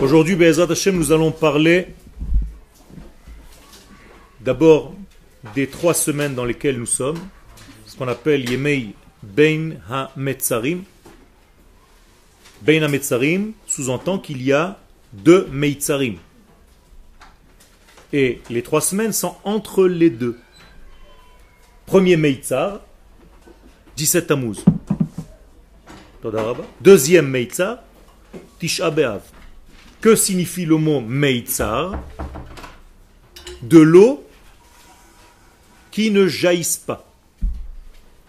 Aujourd'hui, Be'ezrat Hashem, nous allons parler d'abord des trois semaines dans lesquelles nous sommes, ce qu'on appelle Yemei Bein HaMetzarim. Bein HaMetzarim sous-entend qu'il y a deux Meitzarim. Et les trois semaines sont entre les deux. Premier Meitzar, 17 Tammuz. Deuxième Meitzar, Tisha B'Av. Que signifie le mot Meitzar De l'eau qui ne jaillisse pas.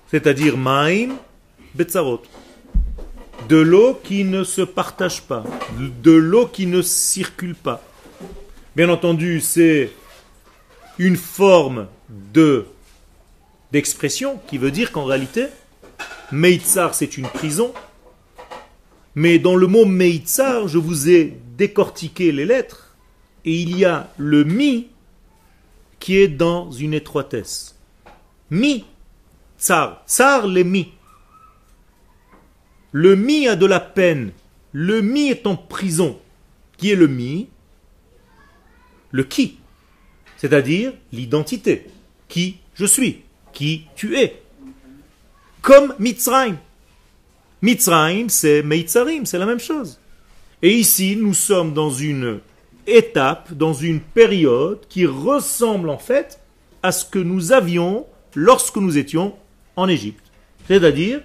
C'est-à-dire Maim Betzarot. De l'eau qui ne se partage pas. De l'eau qui ne circule pas. Bien entendu, c'est une forme de d'expression qui veut dire qu'en réalité, Meitzar c'est une prison, mais dans le mot Meitzar, je vous ai décortiqué les lettres, et il y a le mi qui est dans une étroitesse. Mi, tsar, tsar les mi. Le mi a de la peine, le mi est en prison. Qui est le mi? Le qui, c'est-à-dire l'identité. Qui je suis, qui tu es. Comme Mitzrayim. Mitzrayim, c'est Meitzarim, c'est la même chose. Et ici, nous sommes dans une étape, dans une période qui ressemble en fait à ce que nous avions lorsque nous étions en Égypte. C'est-à-dire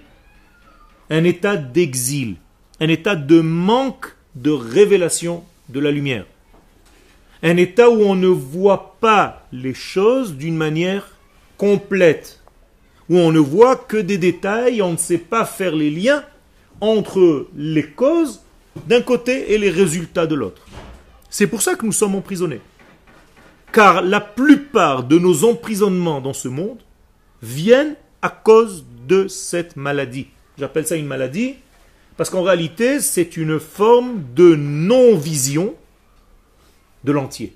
un état d'exil, un état de manque de révélation de la lumière. Un état où on ne voit pas les choses d'une manière complète, où on ne voit que des détails, on ne sait pas faire les liens entre les causes d'un côté et les résultats de l'autre. C'est pour ça que nous sommes emprisonnés. Car la plupart de nos emprisonnements dans ce monde viennent à cause de cette maladie. J'appelle ça une maladie parce qu'en réalité, c'est une forme de non-vision de l'entier.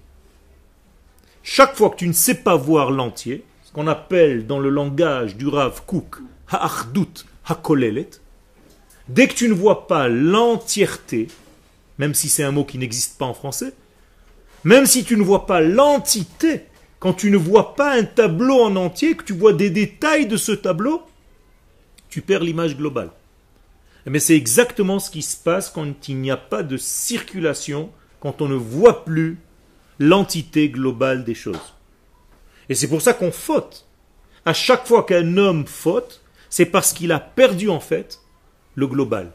Chaque fois que tu ne sais pas voir l'entier, ce qu'on appelle dans le langage du Rav Kook, Ha'achdut Hakolelet, dès que tu ne vois pas l'entièreté, même si c'est un mot qui n'existe pas en français, même si tu ne vois pas l'entité, quand tu ne vois pas un tableau en entier, que tu vois des détails de ce tableau, tu perds l'image globale. Mais c'est exactement ce qui se passe quand il n'y a pas de circulation, quand on ne voit plus l'entité globale des choses. Et c'est pour ça qu'on faute. À chaque fois qu'un homme faute, c'est parce qu'il a perdu en fait le global.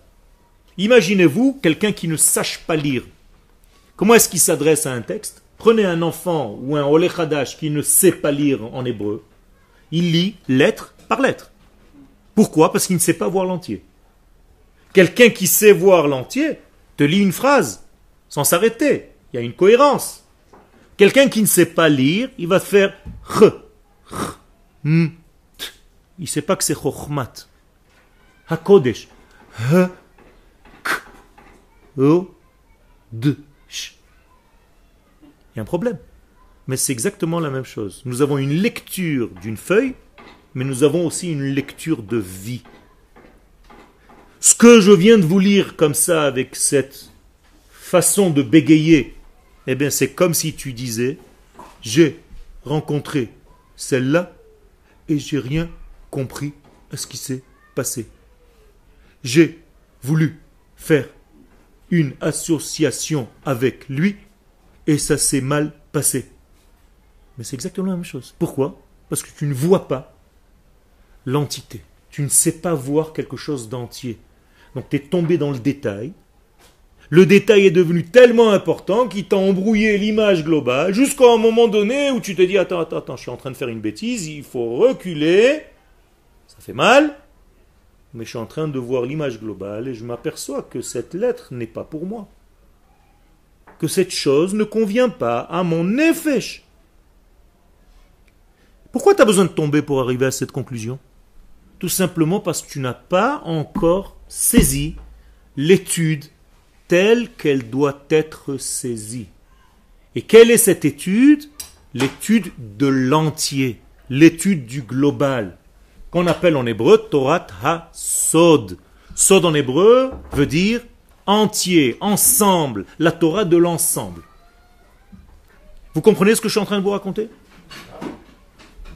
Imaginez-vous quelqu'un qui ne sache pas lire. Comment est-ce qu'il s'adresse à un texte? Prenez un enfant ou un olechadash qui ne sait pas lire en hébreu. Il lit lettre par lettre. Pourquoi? Parce qu'il ne sait pas voir l'entier. Quelqu'un qui sait voir l'entier te lit une phrase sans s'arrêter. Il y a une cohérence. Quelqu'un qui ne sait pas lire, il va faire ch, Il ne sait pas que c'est chokhmat. Hakodesh. H, k, o, d, sh. Il y a un problème. Mais c'est exactement la même chose. Nous avons une lecture d'une feuille, mais nous avons aussi une lecture de vie. Ce que je viens de vous lire comme ça, avec cette façon de bégayer, eh bien c'est comme si tu disais, j'ai rencontré celle-là et j'ai rien compris à ce qui s'est passé. J'ai voulu faire une association avec lui et ça s'est mal passé. Mais c'est exactement la même chose. Pourquoi? Parce que tu ne vois pas l'entité. Tu ne sais pas voir quelque chose d'entier. Donc tu es tombé dans le détail le détail est devenu tellement important qu'il t'a embrouillé l'image globale jusqu'à un moment donné où tu te dis attends, attends, attends, je suis en train de faire une bêtise, il faut reculer, ça fait mal, mais je suis en train de voir l'image globale et je m'aperçois que cette lettre n'est pas pour moi. Que cette chose ne convient pas à mon effet. Pourquoi tu as besoin de tomber pour arriver à cette conclusion? Tout simplement parce que tu n'as pas encore saisi l'étude telle qu'elle doit être saisie. Et quelle est cette étude? L'étude de l'entier, l'étude du global, qu'on appelle en hébreu Torat ha-sod. Sod en hébreu veut dire entier, ensemble, la Torah de l'ensemble. Vous comprenez ce que je suis en train de vous raconter?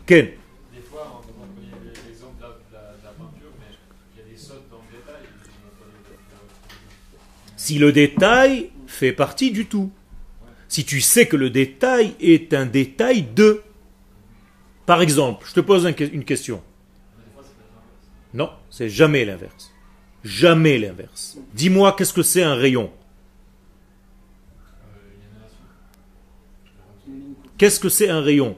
Ken Des fois, on prenait l'exemple de, la- de la- de la peinture, mais il y a des sautes dans le détail. Si le détail fait partie du tout. Si tu sais que le détail est un détail de. Par exemple, je te pose une question. Non, c'est jamais l'inverse. Jamais l'inverse. Dis-moi qu'est-ce que c'est un rayon? Qu'est-ce que c'est un rayon?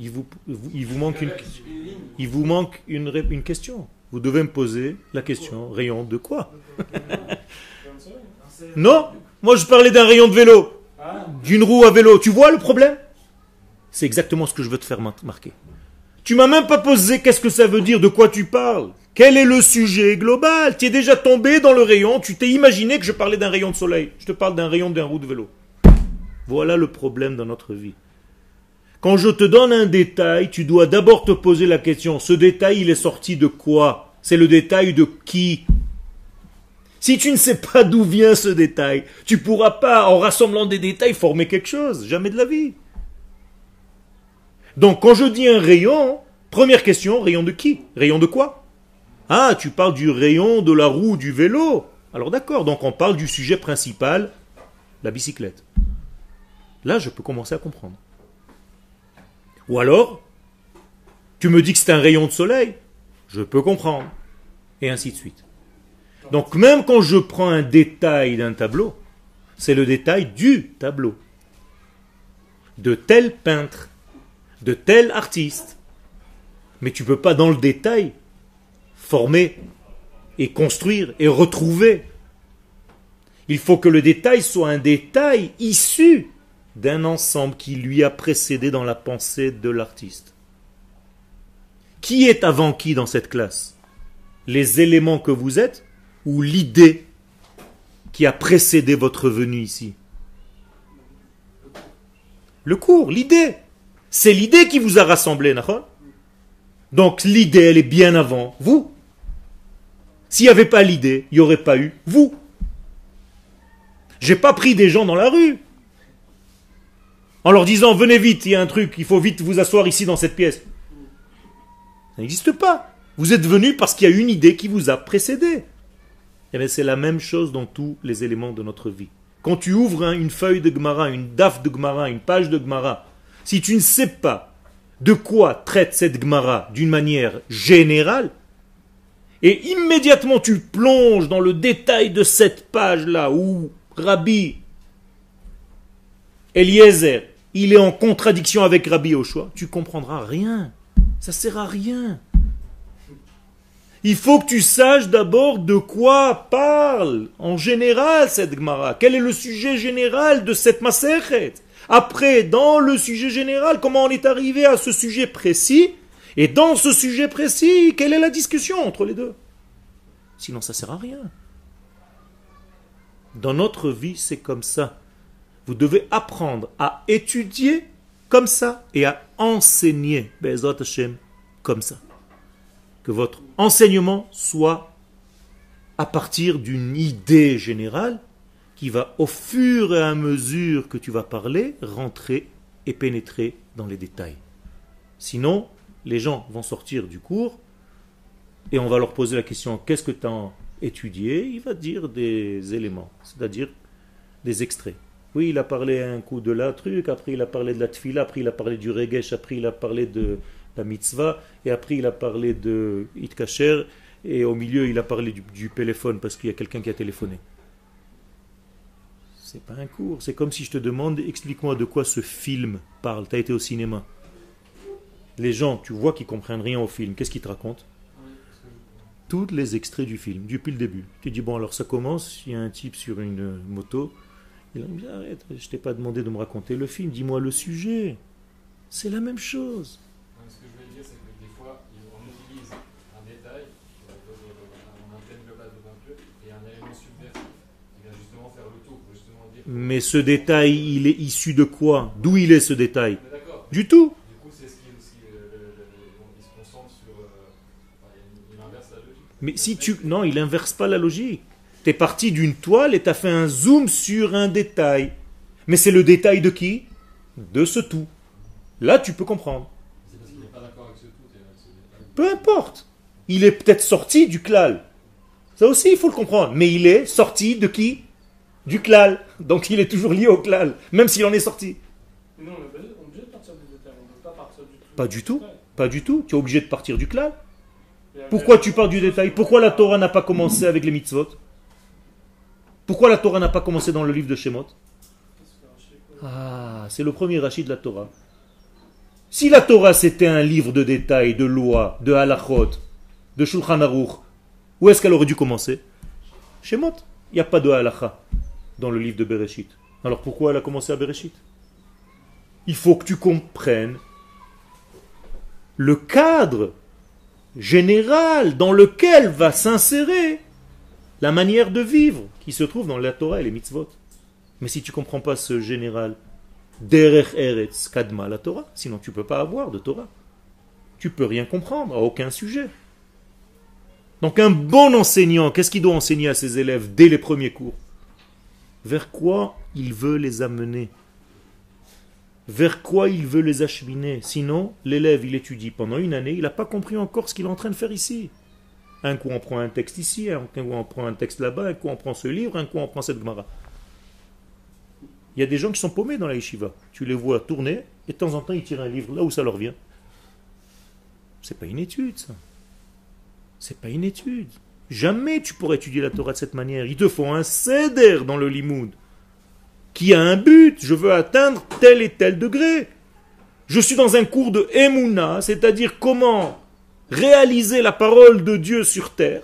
Il vous, il vous manque une, il vous manque une, question. Vous devez me poser la question. Rayon de quoi? Non Moi je parlais d'un rayon de vélo. D'une roue à vélo. Tu vois le problème? C'est exactement ce que je veux te faire mar- marquer. Tu m'as même pas posé qu'est-ce que ça veut dire, de quoi tu parles. Quel est le sujet global? Tu es déjà tombé dans le rayon, tu t'es imaginé que je parlais d'un rayon de soleil. Je te parle d'un rayon d'un roue de vélo. Voilà le problème dans notre vie. Quand je te donne un détail, tu dois d'abord te poser la question, ce détail, il est sorti de quoi? C'est le détail de qui si tu ne sais pas d'où vient ce détail, tu pourras pas, en rassemblant des détails, former quelque chose. Jamais de la vie. Donc, quand je dis un rayon, première question, rayon de qui? Rayon de quoi? Ah, tu parles du rayon de la roue du vélo. Alors d'accord, donc on parle du sujet principal, la bicyclette. Là, je peux commencer à comprendre. Ou alors, tu me dis que c'est un rayon de soleil. Je peux comprendre. Et ainsi de suite. Donc même quand je prends un détail d'un tableau, c'est le détail du tableau. De tel peintre, de tel artiste. Mais tu ne peux pas dans le détail former et construire et retrouver. Il faut que le détail soit un détail issu d'un ensemble qui lui a précédé dans la pensée de l'artiste. Qui est avant qui dans cette classe? Les éléments que vous êtes ou l'idée qui a précédé votre venue ici Le cours, l'idée. C'est l'idée qui vous a rassemblé, Donc l'idée, elle est bien avant vous. S'il n'y avait pas l'idée, il n'y aurait pas eu vous. J'ai pas pris des gens dans la rue en leur disant venez vite, il y a un truc, il faut vite vous asseoir ici dans cette pièce. Ça n'existe pas. Vous êtes venu parce qu'il y a une idée qui vous a précédé. Eh c'est la même chose dans tous les éléments de notre vie. Quand tu ouvres hein, une feuille de Gemara, une daf de Gemara, une page de Gemara, si tu ne sais pas de quoi traite cette Gemara d'une manière générale, et immédiatement tu plonges dans le détail de cette page-là où Rabbi Eliezer, il est en contradiction avec Rabbi Oshua, tu comprendras rien. Ça sert à rien. Il faut que tu saches d'abord de quoi parle en général cette Gemara. Quel est le sujet général de cette Maserhet Après, dans le sujet général, comment on est arrivé à ce sujet précis? Et dans ce sujet précis, quelle est la discussion entre les deux? Sinon, ça sert à rien. Dans notre vie, c'est comme ça. Vous devez apprendre à étudier comme ça et à enseigner comme ça. Que votre enseignement soit à partir d'une idée générale qui va au fur et à mesure que tu vas parler rentrer et pénétrer dans les détails. Sinon, les gens vont sortir du cours et on va leur poser la question qu'est-ce que tu as étudié? Il va dire des éléments, c'est-à-dire des extraits. Oui, il a parlé un coup de la truc, après il a parlé de la tfila, après il a parlé du regesh, après il a parlé de la mitzvah, et après il a parlé de itkacher, et au milieu il a parlé du, téléphone parce qu'il y a quelqu'un qui a téléphoné. C'est pas un cours, c'est comme si je te demande explique-moi de quoi ce film parle. Tu as été au cinéma. Les gens, tu vois qu'ils comprennent rien au film, qu'est-ce qu'ils te racontent? Tous les extraits du film, depuis le début. Tu dis bon alors ça commence, il y a un type sur une moto, il a dit arrête, je t'ai pas demandé de me raconter le film, dis-moi le sujet. C'est la même chose. Ce que je voulais dire, c'est que des fois, on utilise un détail, on a un thème global de peinture, et un élément subversif qui vient justement faire le tour, pour justement dire. Mais ce détail, il est issu de quoi? D'où il est ce détail? D'accord. Du tout. Du coup, c'est ce qui sur. enfin, il, il inverse la logique. Mais si tu... Non, il inverse pas la logique. Tu es parti d'une toile et tu as fait un zoom sur un détail. Mais c'est le détail de qui? De ce tout. Là, tu peux comprendre. C'est parce qu'il n'est pas d'accord avec ce tout et avec ce détail. Peu importe. Il est peut-être sorti du klal. Ça aussi, il faut le comprendre. Mais il est sorti de qui? Du klal. Donc il est toujours lié au klal, même s'il en est sorti. Mais nous, on est obligé- de partir du détail. On ne peut pas partir du tout. Pas du tout. Pas du tout. Tu es obligé de partir du klal. Pourquoi tu pars du détail? Pourquoi la Torah n'a pas commencé avec les mitzvot? Pourquoi la Torah n'a pas commencé dans le livre de Shemot? Ah, c'est le premier rachid de la Torah. Si la Torah c'était un livre de détails, de lois, de halachot, de Shulchan Aruch, où est-ce qu'elle aurait dû commencer? Shemot. Il n'y a pas de halacha dans le livre de Bereshit. Alors pourquoi elle a commencé à Bereshit? Il faut que tu comprennes le cadre général dans lequel va s'insérer la manière de vivre qui se trouve dans la Torah et les mitzvot. Mais si tu comprends pas ce général, derech eretz kadma la Torah, sinon tu peux pas avoir de Torah. Tu peux rien comprendre à aucun sujet. Donc un bon enseignant, qu'est-ce qu'il doit enseigner à ses élèves dès les premiers cours? Vers quoi il veut les amener? Vers quoi il veut les acheminer? Sinon, l'élève, il étudie pendant une année, il n'a pas compris encore ce qu'il est en train de faire ici. Un coup on prend un texte ici, un coup on prend un texte là-bas, un coup on prend ce livre, un coup on prend cette Gemara. Il y a des gens qui sont paumés dans la yeshiva. Tu les vois tourner et de temps en temps ils tirent un livre là où ça leur vient. C'est pas une étude ça. C'est pas une étude. Jamais tu pourrais étudier la Torah de cette manière. Il te faut un céder dans le limoud qui a un but. Je veux atteindre tel et tel degré. Je suis dans un cours de Emouna, c'est-à-dire comment réaliser la parole de Dieu sur terre.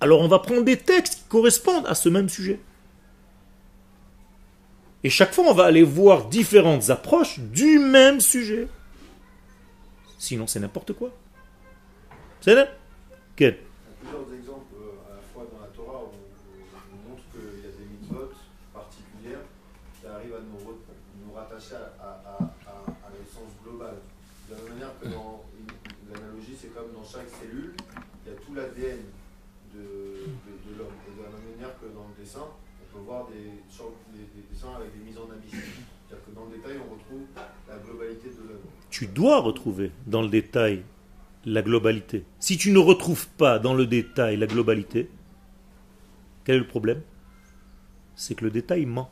Alors on va prendre des textes qui correspondent à ce même sujet. Et chaque fois, on va aller voir différentes approches du même sujet. Sinon, c'est n'importe quoi. C'est là Il y a plusieurs exemples euh, à la fois dans la Torah où on nous montre qu'il y a des mitzvot particulières qui arrivent à nous, re- nous rattacher à, à, à, à, à l'essence globale. De la même manière que dans une- l'analogie, c'est cellule, il y a tout l'ADN de, l'homme. Et de la même manière que dans le dessin, on peut voir des, dessins avec des mises en abysse. C'est-à-dire que dans le détail, on retrouve la globalité de l'œuvre. Tu dois retrouver dans le détail la globalité. Si tu ne retrouves pas dans le détail la globalité, quel est le problème? C'est que le détail ment.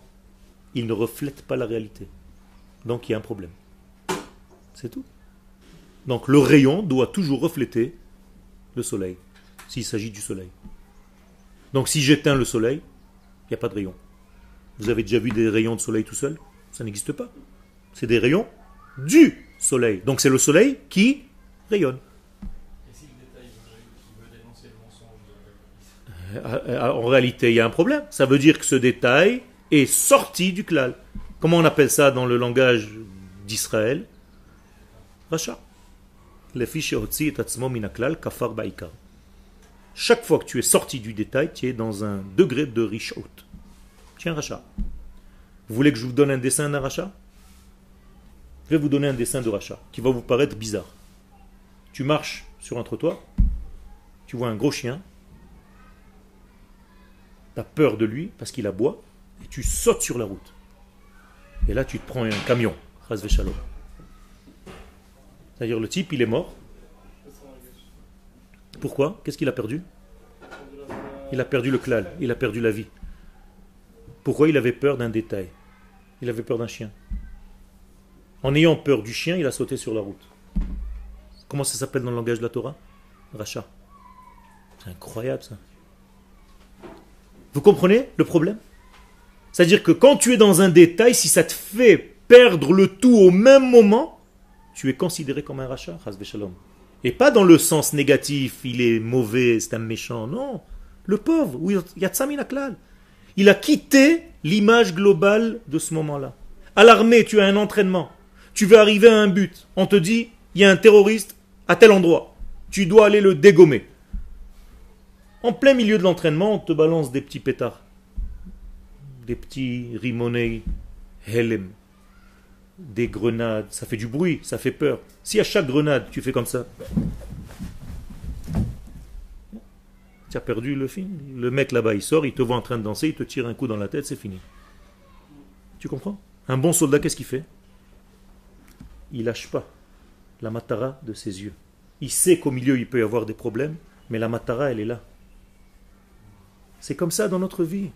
Il ne reflète pas la réalité. Donc il y a un problème. C'est tout. Donc le rayon doit toujours refléter le soleil, s'il s'agit du soleil. Donc si j'éteins le soleil, il n'y a pas de rayon. Vous avez déjà vu des rayons de soleil tout seul? Ça n'existe pas. C'est des rayons du soleil. Donc c'est le soleil qui rayonne. De la Euh, En réalité, il y a un problème. Ça veut dire que ce détail est sorti du klal. Comment on appelle ça dans le langage d'Israël? Racha. Chaque fois que tu es sorti du détail, tu es dans un degré de riche haute. Tiens, Racha. Vous voulez que je vous donne un dessin d'un Racha? Je vais vous donner un dessin de Racha qui va vous paraître bizarre. Tu marches sur un trottoir, tu vois un gros chien, tu as peur de lui parce qu'il aboie, et tu sautes sur la route. Et là, tu te prends un camion. Chas v'shalom. C'est-à-dire, le type, il est mort. Pourquoi? Qu'est-ce qu'il a perdu? Il a perdu le klal, il a perdu la vie. Pourquoi il avait peur d'un détail? Il avait peur d'un chien. En ayant peur du chien, il a sauté sur la route. Comment ça s'appelle dans le langage de la Torah? Racha. C'est incroyable ça. Vous comprenez le problème? C'est-à-dire que quand tu es dans un détail, si ça te fait perdre le tout au même moment, tu es considéré comme un rachat. Et pas dans le sens négatif, il est mauvais, c'est un méchant. Non. Le pauvre. Il a quitté l'image globale de ce moment-là. À l'armée, tu as un entraînement. Tu veux arriver à un but. On te dit, il y a un terroriste à tel endroit. Tu dois aller le dégommer. En plein milieu de l'entraînement, on te balance des petits pétards. Des petits rimonei helem. Des grenades, ça fait du bruit, ça fait peur. Si à chaque grenade tu fais comme ça, tu as perdu le film. Le mec là-bas il sort, il te voit en train de danser, il te tire un coup dans la tête, c'est fini. Tu comprends? Un bon soldat, qu'est-ce qu'il fait? Il lâche pas la matara de ses yeux. Il sait qu'au milieu il peut y avoir des problèmes, mais la matara elle est là. C'est comme ça dans notre vie.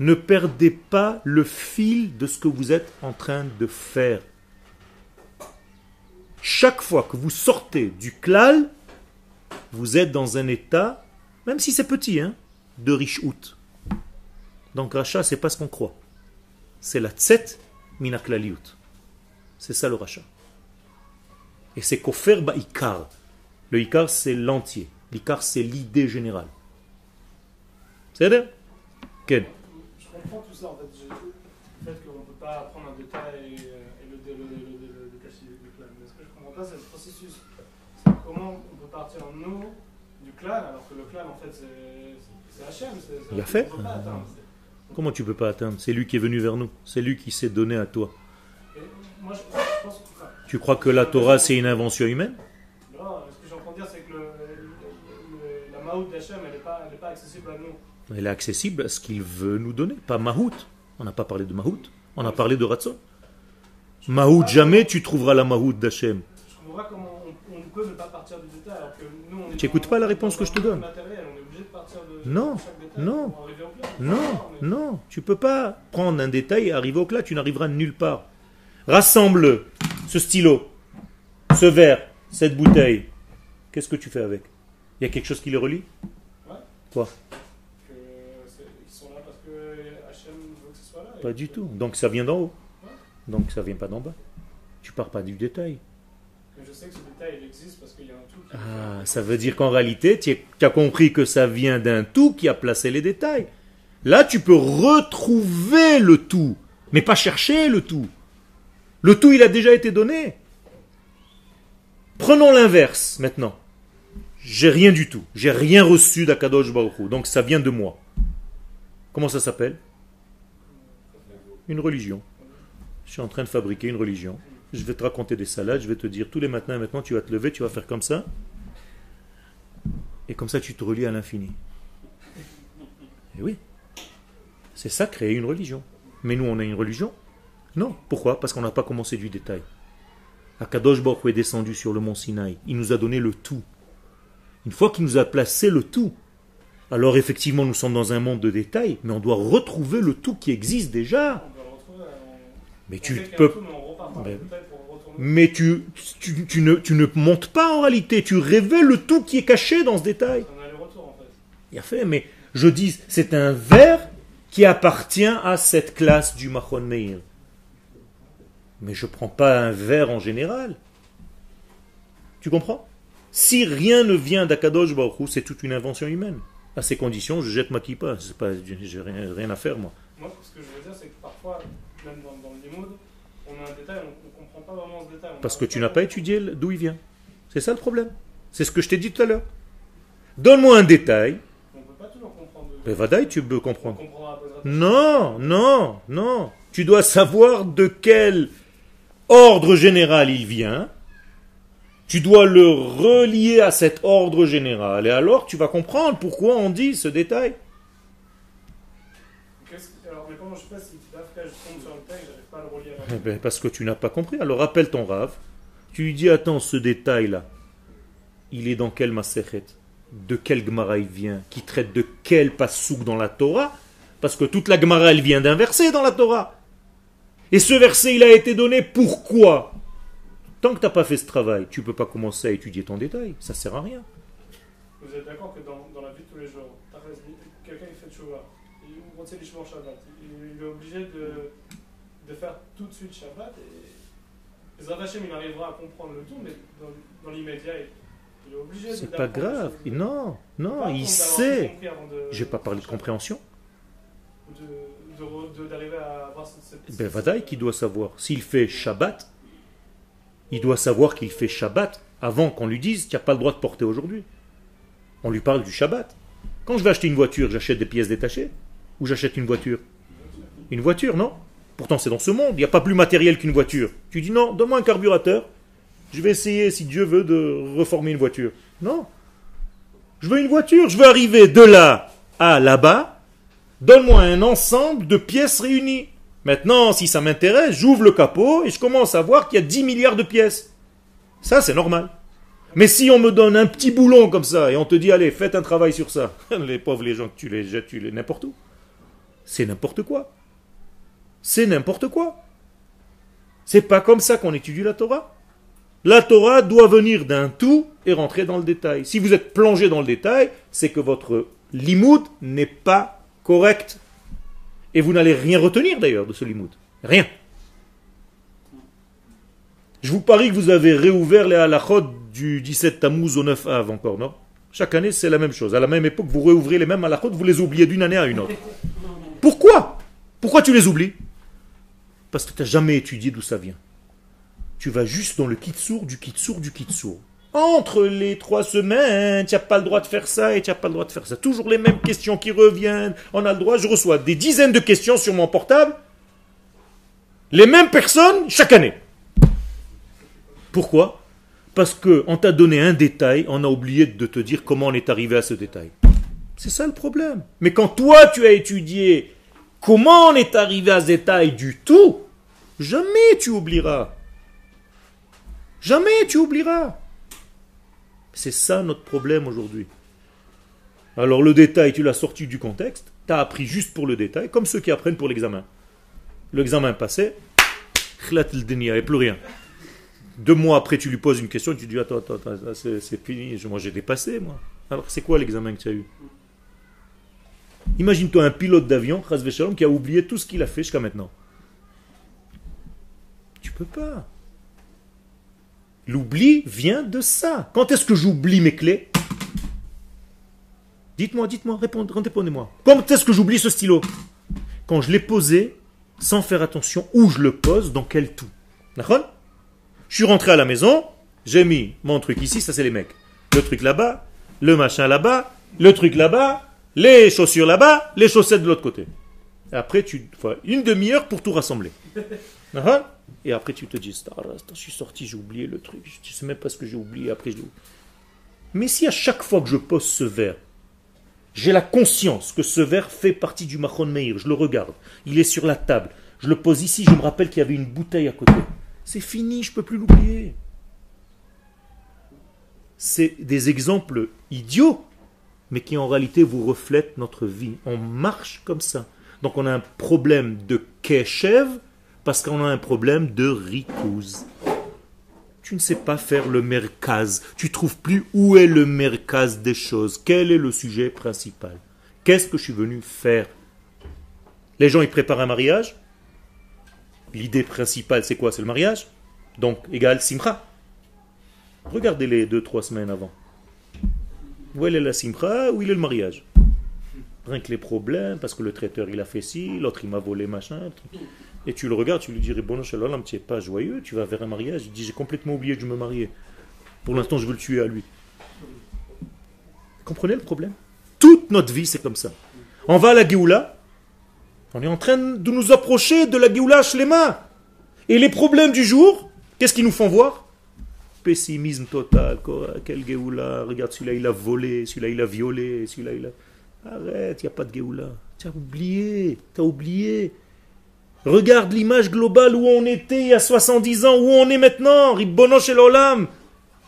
Ne perdez pas le fil de ce que vous êtes en train de faire. Chaque fois que vous sortez du klal, vous êtes dans un état, même si c'est petit, hein, de riche out. Donc rachat, c'est pas ce qu'on croit. C'est la tset minaklaliut. C'est ça le rachat. Et c'est kofer ikar. Le ikar, c'est l'entier. L'ikar, c'est l'idée générale. C'est comprends tout ça en fait. Le fait qu'on ne peut pas prendre un détail et, euh, et le, dé- le, le, le, le détacher du clan. Mais ce que je comprends pas, c'est le processus. C'est comment on peut partir nous du clan alors que le clan en fait c'est c'est- Il a fait. Comment tu peux pas atteindre? C'est lui qui est venu vers nous. C'est lui qui s'est donné à toi. et moi je, je pense que. enfin, Tu crois que la Torah, c'est une invention humaine? Non, ce que j'entends dire, c'est que le, le- la Maout d'Hachem, elle n'est pas accessible à nous. Elle est accessible à ce qu'il veut nous donner. Pas Mahout. On n'a pas parlé de Mahout. On a parlé de Ratzon. Mahout, jamais tu trouveras la Mahout d'Hachem. Je comprends pas comment on, on peut ne pas partir du détail alors que nous on est Tu écoutes dans- pas la réponse que je te donne. matériel, on est obligé de partir de Non, de non. Non, mais- non, tu peux pas prendre un détail et arriver au clat, tu n'arriveras nulle part. Rassemble ce stylo, ce verre, cette bouteille. Qu'est-ce que tu fais avec? Il y a quelque chose qui les relie? Quoi c'est- ils sont là parce que Hachem veut que ce soit là. et Pas du tout. Donc ça vient d'en haut. Donc ça vient pas d'en bas. Tu pars pas du détail. que je sais que ce détail il existe parce qu'il y a un tout qui Ah, ça veut dire qu'en réalité, tu as compris que ça vient d'un tout qui a placé les détails. Là, tu peux retrouver le tout, mais pas chercher le tout. Le tout, il a déjà été donné. Prenons l'inverse maintenant. J'ai rien du tout. J'ai rien reçu d'Akadosh Baruch Hu. Donc ça vient de moi. Comment ça s'appelle? Une religion. Je suis en train de fabriquer une religion. Je vais te raconter des salades. Je vais te dire tous les matins, maintenant, tu vas te lever, tu vas faire comme ça. Et comme ça, tu te relis à l'infini. Et oui. C'est ça, créer une religion. Mais nous, on a une religion Non. Pourquoi? Parce qu'on n'a pas commencé du détail. Akadosh Baruch est descendu sur le mont Sinaï. Il nous a donné le tout. Une fois qu'il nous a placé le tout, alors effectivement, nous sommes dans un monde de détails, mais on doit retrouver le tout qui existe déjà. On peut le retrouver. on- Mais tu peux mais. Mais tu, tu, tu ne, tu ne montes pas en réalité, tu révèles le tout qui est caché dans ce détail. Il a fait, mais je dis, c'est un verre qui appartient à cette classe du Mahon Meir. Mais je ne prends pas un verre en général. Tu comprends? Si rien ne vient d'Akadosh Baruch c'est toute une invention humaine. À ces conditions, je jette ma kippa. Pas, j'ai rien, rien à faire, moi. Moi, ce que je veux dire, c'est que parfois, même dans, dans le limoud, on a un détail, on ne comprend pas vraiment ce détail. Parce que tu n'as pas étudié d'où il vient. C'est ça le problème. C'est ce que je t'ai dit tout à l'heure. Donne-moi un détail. On ne peut pas toujours comprendre. Ben, Vadaï, tu peux comprendre. Non, non, non. Tu dois savoir de quel ordre général il vient. Tu dois le relier à cet ordre général. Et alors tu vas comprendre pourquoi on dit ce détail. Je fais si après je tombe sur le texte, j'arrive pas à le relier à Eh ben, parce que tu n'as pas compris. Alors rappelle ton rave. Tu lui dis, attends, ce détail-là, il est dans quel Maserhet De quel Gemara il vient? Qui traite de quel Passouk dans la Torah? Parce que toute la Gemara, elle vient d'un verset dans la Torah. Et ce verset, il a été donné pourquoi? Tant que tu n'as pas fait ce travail, tu peux pas commencer à étudier ton détail. Ça sert à rien. Vous êtes d'accord que dans, dans la vie de tous les jours, quelqu'un fait tchouva, il l'ishmor Shabbat, il, est obligé de, de faire tout de suite Shabbat et Zrat Hashem, il arrivera à comprendre le tout, mais dans, dans l'immédiat, il, est obligé de C'est pas grave. Non, non, il sait. J'ai pas parlé de compréhension. d'arriver à avoir cette. cette- Ben Vadaï qui doit savoir. S'il fait Shabbat, il doit savoir qu'il fait Shabbat avant qu'on lui dise tu n'as pas le droit de porter aujourd'hui. On lui parle du Shabbat. Quand je vais acheter une voiture, j'achète des pièces détachées Ou j'achète une voiture? Une voiture, non? Pourtant, c'est dans ce monde. Il n'y a pas plus matériel qu'une voiture. Tu dis non, donne-moi un carburateur. Je vais essayer, si Dieu veut, de reformer une voiture. Non. Je veux une voiture. Je veux arriver de là à là-bas. Donne-moi un ensemble de pièces réunies. Maintenant, si ça m'intéresse, j'ouvre le capot et je commence à voir qu'il y a 10 milliards de pièces. Ça, c'est normal. Mais si on me donne un petit boulon comme ça et on te dit, allez, faites un travail sur ça, les pauvres, les gens tu les jettes, tu les n'importe où. C'est n'importe quoi. C'est n'importe quoi. C'est pas comme ça qu'on étudie la Torah. La Torah doit venir d'un tout et rentrer dans le détail. Si vous êtes plongé dans le détail, c'est que votre limoud n'est pas correct. Et vous n'allez rien retenir d'ailleurs de ce limoud. Rien. Je vous parie que vous avez réouvert les halachot du 17 Tammuz au 9 Av encore, non? Chaque année, c'est la même chose. À la même époque, vous réouvrez les mêmes halachot, vous les oubliez d'une année à une autre. Pourquoi? Pourquoi tu les oublies? Parce que tu n'as jamais étudié d'où ça vient. Tu vas juste dans le kitsour du kitsour du kitsour. Entre les trois semaines, tu n'as pas le droit de faire ça et tu n'as pas le droit de faire ça. Toujours les mêmes questions qui reviennent. On a le droit, je reçois des dizaines de questions sur mon portable. Les mêmes personnes chaque année. Pourquoi? Parce qu'on t'a donné un détail, on a oublié de te dire comment on est arrivé à ce détail. C'est ça le problème. Mais quand toi tu as étudié comment on est arrivé à ce détail du tout, jamais tu oublieras. Jamais tu oublieras. C'est ça notre problème aujourd'hui. Alors le détail, tu l'as sorti du contexte, tu as appris juste pour le détail, comme ceux qui apprennent pour l'examen. L'examen passé, il n'y avait plus rien. Deux mois après, tu lui poses une question, tu dis Attends, attends, attends, c'est fini, moi j'ai dépassé, moi. Alors c'est quoi l'examen que tu as eu? Imagine-toi un pilote d'avion, qui a oublié tout ce qu'il a fait jusqu'à maintenant. Tu peux pas. L'oubli vient de ça. Quand est-ce que j'oublie mes clés? Dites-moi, dites-moi, répondez-moi. Quand est-ce que j'oublie ce stylo? Quand je l'ai posé sans faire attention où je le pose, dans quel tout. D'accord? Je suis rentré à la maison, j'ai mis mon truc ici, ça c'est les mecs. Le truc là-bas, le machin là-bas, le truc là-bas, les chaussures là-bas, les chaussettes de l'autre côté. après, tu une demi-heure pour tout rassembler. Et après, tu te dis, je suis sorti, j'ai oublié le truc. Je ne sais même pas ce que j'ai oublié. Après, je... Mais si à chaque fois que je pose ce verre, j'ai la conscience que ce verre fait partie du Mahon Meir, je le regarde, il est sur la table, je le pose ici, je me rappelle qu'il y avait une bouteille à côté. C'est fini, je ne peux plus l'oublier. C'est des exemples idiots, mais qui en réalité vous reflètent notre vie. On marche comme ça. Donc on a un problème de keshev parce qu'on a un problème de rikouz. Tu ne sais pas faire le merkaz. Tu trouves plus où est le merkaz des choses. Quel est le sujet principal? Qu'est-ce que je suis venu faire? Les gens, ils préparent un mariage L'idée principale, c'est quoi? C'est le mariage. Donc, égal simcha. Regardez les deux, trois semaines avant. Où est la simcha Où est le mariage? Rien que les problèmes, parce que le traiteur il a fait ci, l'autre il m'a volé machin. Et tu le regardes, tu lui dis Bon, shalom, tu n'es pas joyeux, tu vas vers un mariage? Il dit J'ai complètement oublié de me marier. Pour l'instant, je veux le tuer à lui. Comprenez le problème? Toute notre vie, c'est comme ça. On va à la Géoula, on est en train de nous approcher de la Géoula Shlema. Et les problèmes du jour, qu'est-ce qu'ils nous font voir? Pessimisme total. Quel Géoula Regarde, celui-là il a volé, celui-là il a violé, celui-là il a. Arrête, il n'y a pas de Géoula. Tu as oublié, tu as oublié. Regarde l'image globale où on était il y a 70 ans, où on est maintenant. Ribbono chez l'Olam.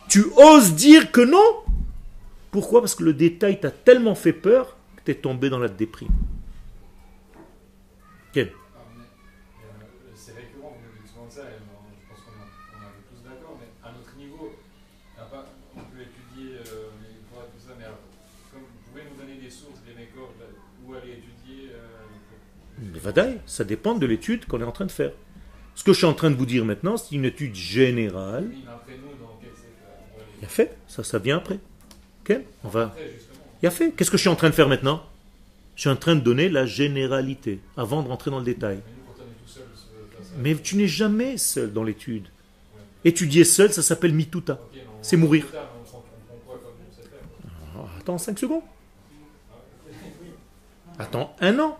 Tu oses dire que non? Pourquoi? Parce que le détail t'a tellement fait peur que tu es tombé dans la déprime. Euh, c'est récurrent, vous nous dites souvent ça, et je pense qu'on est tous d'accord, mais à notre niveau, on peut étudier euh, les tout ça, mais comme vous pouvez nous donner des sources, des mécors, où aller étudier euh, ça dépend de l'étude qu'on est en train de faire. Ce que je suis en train de vous dire maintenant, c'est une étude générale. Il a fait, ça, ça vient après. On va. Il a fait. Qu'est-ce que je suis en train de faire maintenant? Je suis en train de donner la généralité avant de rentrer dans le détail. Mais tu n'es jamais seul dans l'étude. Étudier seul, ça s'appelle mituta. C'est mourir. Ah, attends 5 secondes. Attends un an.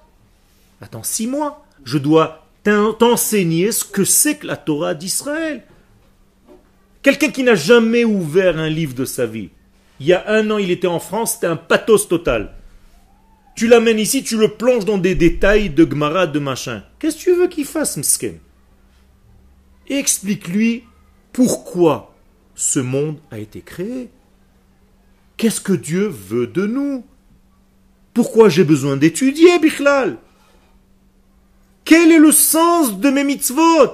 Attends 6 mois. Je dois t'en- t'enseigner ce que c'est que la Torah d'Israël. Quelqu'un qui n'a jamais ouvert un livre de sa vie. Il y a un an, il était en France, c'était un pathos total. Tu l'amènes ici, tu le plonges dans des détails de Gemara, de machin. Qu'est-ce que tu veux qu'il fasse, Msken? Explique-lui pourquoi ce monde a été créé. Qu'est-ce que Dieu veut de nous? Pourquoi j'ai besoin d'étudier, Bichlal? Quel est le sens de mes mitzvot?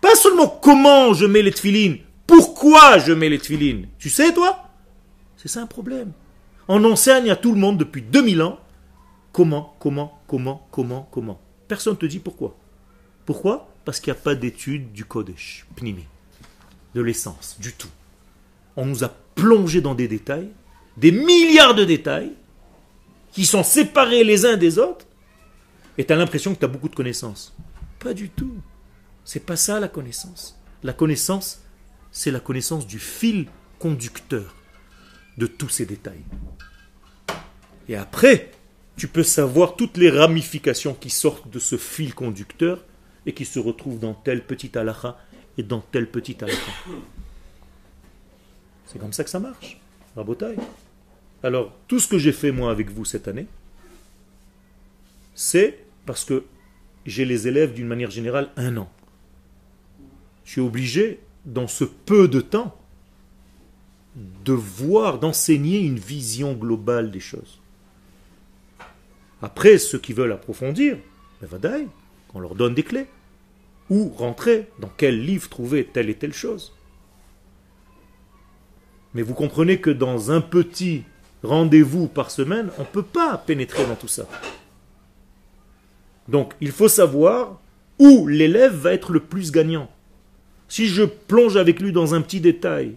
Pas seulement comment je mets les tefilines, pourquoi je mets les tefilines. Tu sais, toi? C'est ça un problème. On enseigne à tout le monde depuis 2000 ans comment, comment, comment, comment, comment. Personne ne te dit pourquoi. Pourquoi? Parce qu'il n'y a pas d'étude du Kodesh, Pnimi, de l'essence, du tout. On nous a plongé dans des détails, des milliards de détails, qui sont séparés les uns des autres, et tu as l'impression que tu as beaucoup de connaissances. Pas du tout. C'est pas ça la connaissance. La connaissance, c'est la connaissance du fil conducteur de tous ces détails. Et après, tu peux savoir toutes les ramifications qui sortent de ce fil conducteur et qui se retrouvent dans tel petit halakha et dans tel petit halakha. C'est comme ça que ça marche. Rabotaille. Alors, tout ce que j'ai fait moi avec vous cette année, c'est parce que j'ai les élèves d'une manière générale un an. Je suis obligé, dans ce peu de temps, de voir, d'enseigner une vision globale des choses. Après, ceux qui veulent approfondir, ben qu'on leur donne des clés. Ou rentrer dans quel livre trouver telle et telle chose. Mais vous comprenez que dans un petit rendez-vous par semaine, on ne peut pas pénétrer dans tout ça. Donc, il faut savoir où l'élève va être le plus gagnant. Si je plonge avec lui dans un petit détail,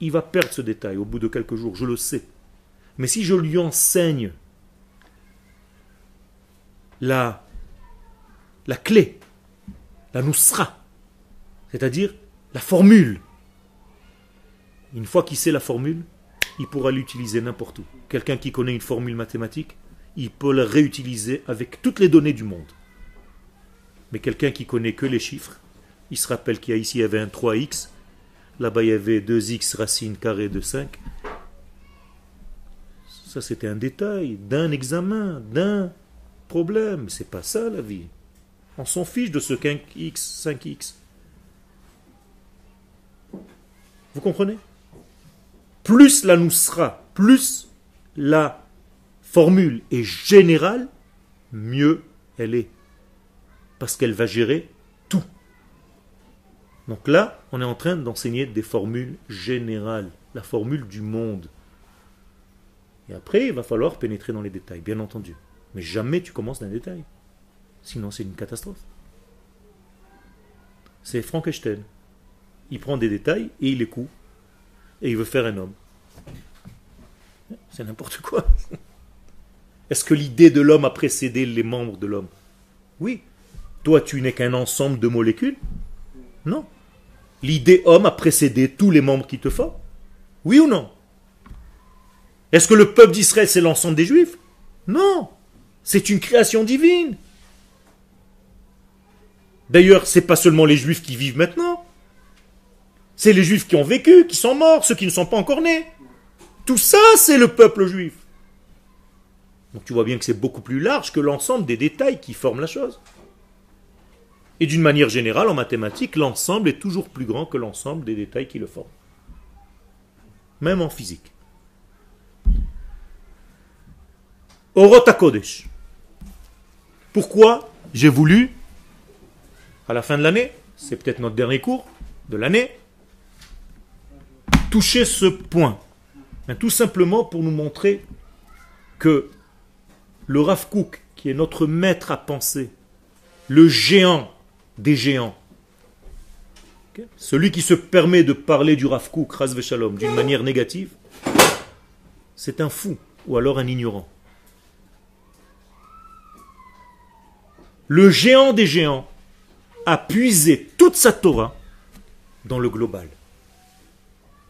il va perdre ce détail au bout de quelques jours, je le sais. Mais si je lui enseigne la, la clé, la nousra, c'est-à-dire la formule, une fois qu'il sait la formule, il pourra l'utiliser n'importe où. Quelqu'un qui connaît une formule mathématique, il peut la réutiliser avec toutes les données du monde. Mais quelqu'un qui connaît que les chiffres, il se rappelle qu'il y a ici il y avait un 3x, là-bas il y avait 2x racine carrée de 5. Ça c'était un détail, d'un examen, d'un problème. C'est pas ça la vie. On s'en fiche de ce 5x, 5x. Vous comprenez? Plus la nous sera, plus la formule est générale, mieux elle est. Parce qu'elle va gérer tout. Donc là, on est en train d'enseigner des formules générales, la formule du monde. Et après, il va falloir pénétrer dans les détails, bien entendu. Mais jamais tu commences d'un détail. Sinon, c'est une catastrophe. C'est Frankenstein. Il prend des détails et il les coupe. Et il veut faire un homme. C'est n'importe quoi. Est-ce que l'idée de l'homme a précédé les membres de l'homme? Oui. Toi, tu n'es qu'un ensemble de molécules? Non. L'idée homme a précédé tous les membres qui te font Oui ou non? Est-ce que le peuple d'Israël, c'est l'ensemble des juifs? Non. C'est une création divine. D'ailleurs, c'est pas seulement les juifs qui vivent maintenant. C'est les juifs qui ont vécu, qui sont morts, ceux qui ne sont pas encore nés. Tout ça, c'est le peuple juif. Donc tu vois bien que c'est beaucoup plus large que l'ensemble des détails qui forment la chose. Et d'une manière générale, en mathématiques, l'ensemble est toujours plus grand que l'ensemble des détails qui le forment. Même en physique. Orota Kodesh. Pourquoi j'ai voulu, à la fin de l'année, c'est peut-être notre dernier cours de l'année, toucher ce point Tout simplement pour nous montrer que le Rav Kook, qui est notre maître à penser, le géant des géants, celui qui se permet de parler du Rav Kook, Shalom, d'une manière négative, c'est un fou ou alors un ignorant. Le géant des géants a puisé toute sa Torah dans le global.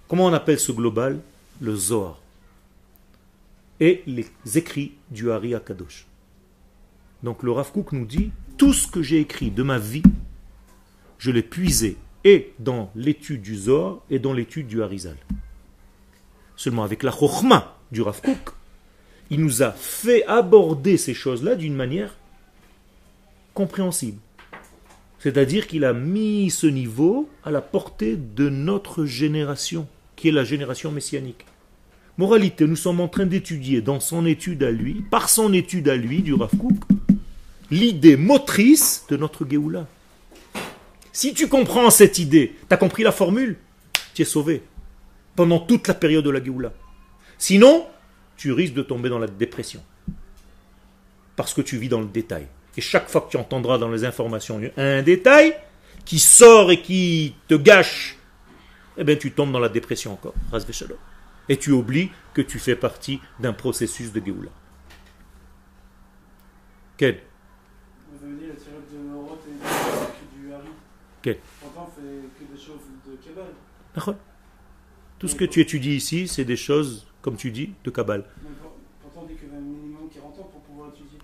Comment on appelle ce global? Le Zohar. Et les écrits du Hari Akadosh. Donc le Rav nous dit Tout ce que j'ai écrit de ma vie, je l'ai puisé et dans l'étude du Zohar et dans l'étude du Harizal. Seulement avec la chokhmah du Rav il nous a fait aborder ces choses-là d'une manière compréhensible. C'est-à-dire qu'il a mis ce niveau à la portée de notre génération, qui est la génération messianique. Moralité, nous sommes en train d'étudier dans son étude à lui, par son étude à lui, du Rav Kook, l'idée motrice de notre Géoula. Si tu comprends cette idée, tu as compris la formule, tu es sauvé pendant toute la période de la Géoula. Sinon, tu risques de tomber dans la dépression. Parce que tu vis dans le détail. Et chaque fois que tu entendras dans les informations un détail qui sort et qui te gâche, eh bien tu tombes dans la dépression encore. Et tu oublies que tu fais partie d'un processus de Géoula. Quel? Vous avez dit la tirade de Norot et du Hari. Quel? Pourtant, on fait que des choses de Kabbalah. Tout ce que tu étudies ici, c'est des choses, comme tu dis, de pour- Pourtant, on dit qu'il y a un minimum 40 ans pour pouvoir étudier.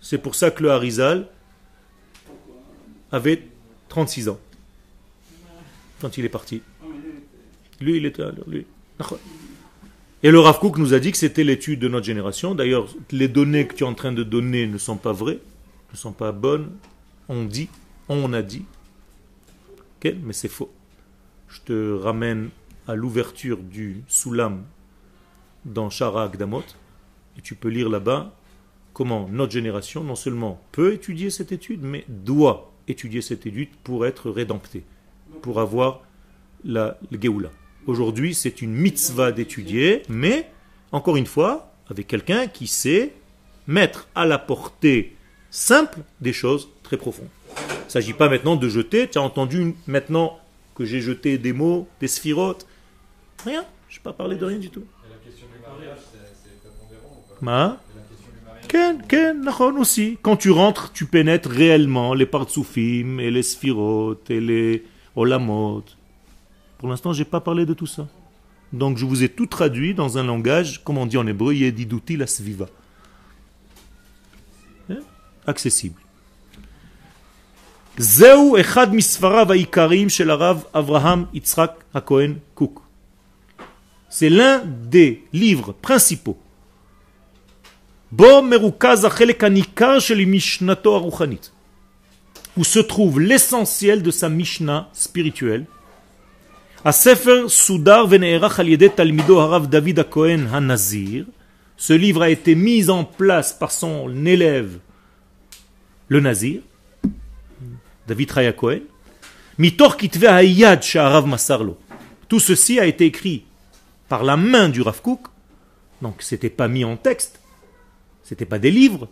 C'est pour ça que le Harizal avait 36 ans quand il est parti. Lui, il était lui. Nachon. Et le Rav nous a dit que c'était l'étude de notre génération. D'ailleurs, les données que tu es en train de donner ne sont pas vraies, ne sont pas bonnes. On dit, on a dit. Mais c'est faux. Je te ramène à l'ouverture du Soulam dans Shara Damot. Et tu peux lire là-bas comment notre génération non seulement peut étudier cette étude, mais doit étudier cette étude pour être rédemptée, pour avoir la, Géoula. Aujourd'hui, c'est une mitzvah d'étudier, mais, encore une fois, avec quelqu'un qui sait mettre à la portée simple des choses très profondes. Il ne s'agit pas maintenant de jeter, tu as entendu maintenant que j'ai jeté des mots, des sphirotes, rien, je n'ai pas parlé de rien du tout. Et la question du mariage, c'est c'est prépondérant ou pas? Ma? Et la question du mariage? Ken, ken, nachon aussi. Quand tu rentres, tu pénètres réellement les partsoufim et les sphirotes et les olamot. Pour l'instant, je n'ai pas parlé de tout ça. Donc je vous ai tout traduit dans un langage, comme on dit en hébreu, Yedidouti la Sviva. Hein? Accessible. Zeu echad misfarav haikarim shel Rav Avraham C'est l'un des livres principaux. Bo merukaz achelek anikar shel mishnato aruchanit. Où se trouve l'essentiel de sa Mishnah spirituelle Sefer Soudar Veneerach Harav David Akohen Hanazir. Ce livre a été mis en place par son élève, le Nazir, David Raya Cohen. Mitor Kitve Hayad Sha'arav Masarlo. Tout ceci a été écrit par la main du Rav Kook. Donc c'était pas mis en texte. C'était pas des livres.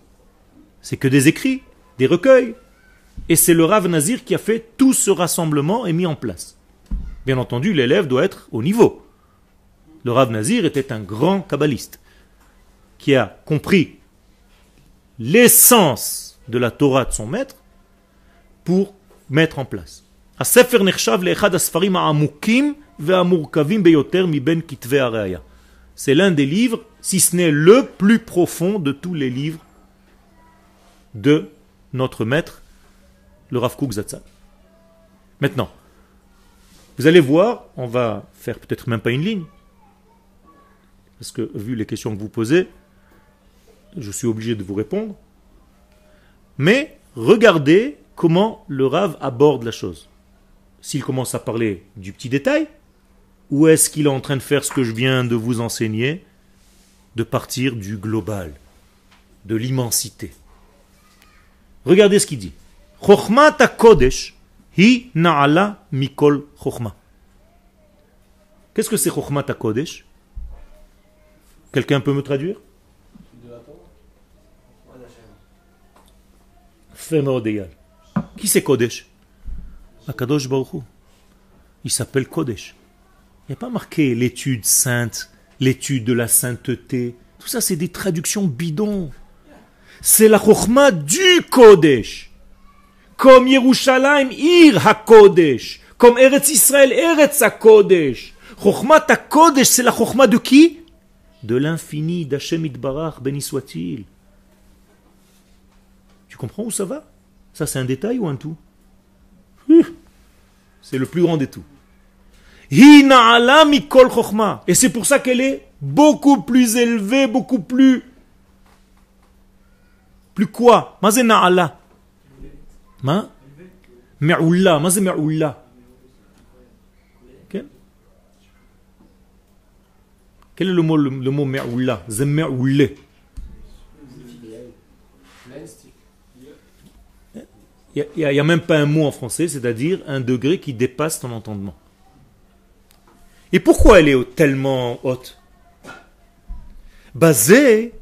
C'est que des écrits, des recueils. Et c'est le Rav Nazir qui a fait tout ce rassemblement et mis en place. Bien entendu, l'élève doit être au niveau. Le Rav Nazir était un grand kabbaliste qui a compris l'essence de la Torah de son maître pour mettre en place. Ben C'est l'un des livres, si ce n'est le plus profond de tous les livres de notre maître, le Rav Kook Zatzal. Maintenant, vous allez voir, on va faire peut-être même pas une ligne, parce que vu les questions que vous posez, je suis obligé de vous répondre. Mais regardez comment le Rav aborde la chose. S'il commence à parler du petit détail, ou est-ce qu'il est en train de faire ce que je viens de vous enseigner, de partir du global, de l'immensité? Regardez ce qu'il dit. Chokhmat kodesh chokhma. Qu'est-ce que c'est Chokhmat kodesh? Quelqu'un peut me traduire? Qui c'est Kodesh? Akadosh Baruch Hu. Il s'appelle Kodesh. Il n'y a pas marqué l'étude sainte, l'étude de la sainteté. Tout ça, c'est des traductions bidons. C'est la chokhma du Kodesh. Comme Yerushalayim, Ir HaKodesh. Comme Eretz Israël, Eretz HaKodesh. Chokhmat HaKodesh, c'est la chokhma de qui? De l'infini, d'Hachem Itbarach, béni soit-il. Tu comprends où ça va? Ça, c'est un détail ou un tout? Hum, C'est le plus grand des tout. Et c'est pour ça qu'elle est beaucoup plus élevée, beaucoup plus... Plus quoi? Ma ما معولة ما زي معولة quel est le mot le, le mot معولة زي معولة Il n'y a, même pas un mot en français, c'est-à-dire un degré qui dépasse ton entendement. Et pourquoi elle est tellement haute? Basé,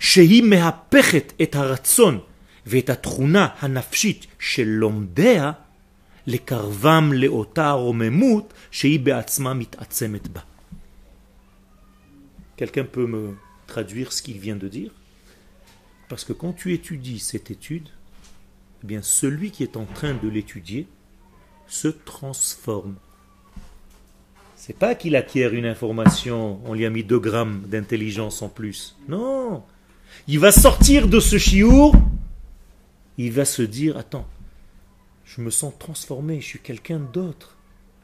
shehi mehapechet et haratson ואת התכונה הנפשית של לומדיה לקרבם לאותה הרוממות שהיא בעצמה מתעצמת בה. Quelqu'un peut me traduire ce qu'il vient de dire Parce que quand tu étudies cette étude, eh bien celui qui est en train de l'étudier se transforme. C'est pas qu'il acquiert une information, on lui a mis 2 grammes d'intelligence en plus. Non. Il va sortir de ce chiour, il va se dire, attends, je me sens transformé, je suis quelqu'un d'autre.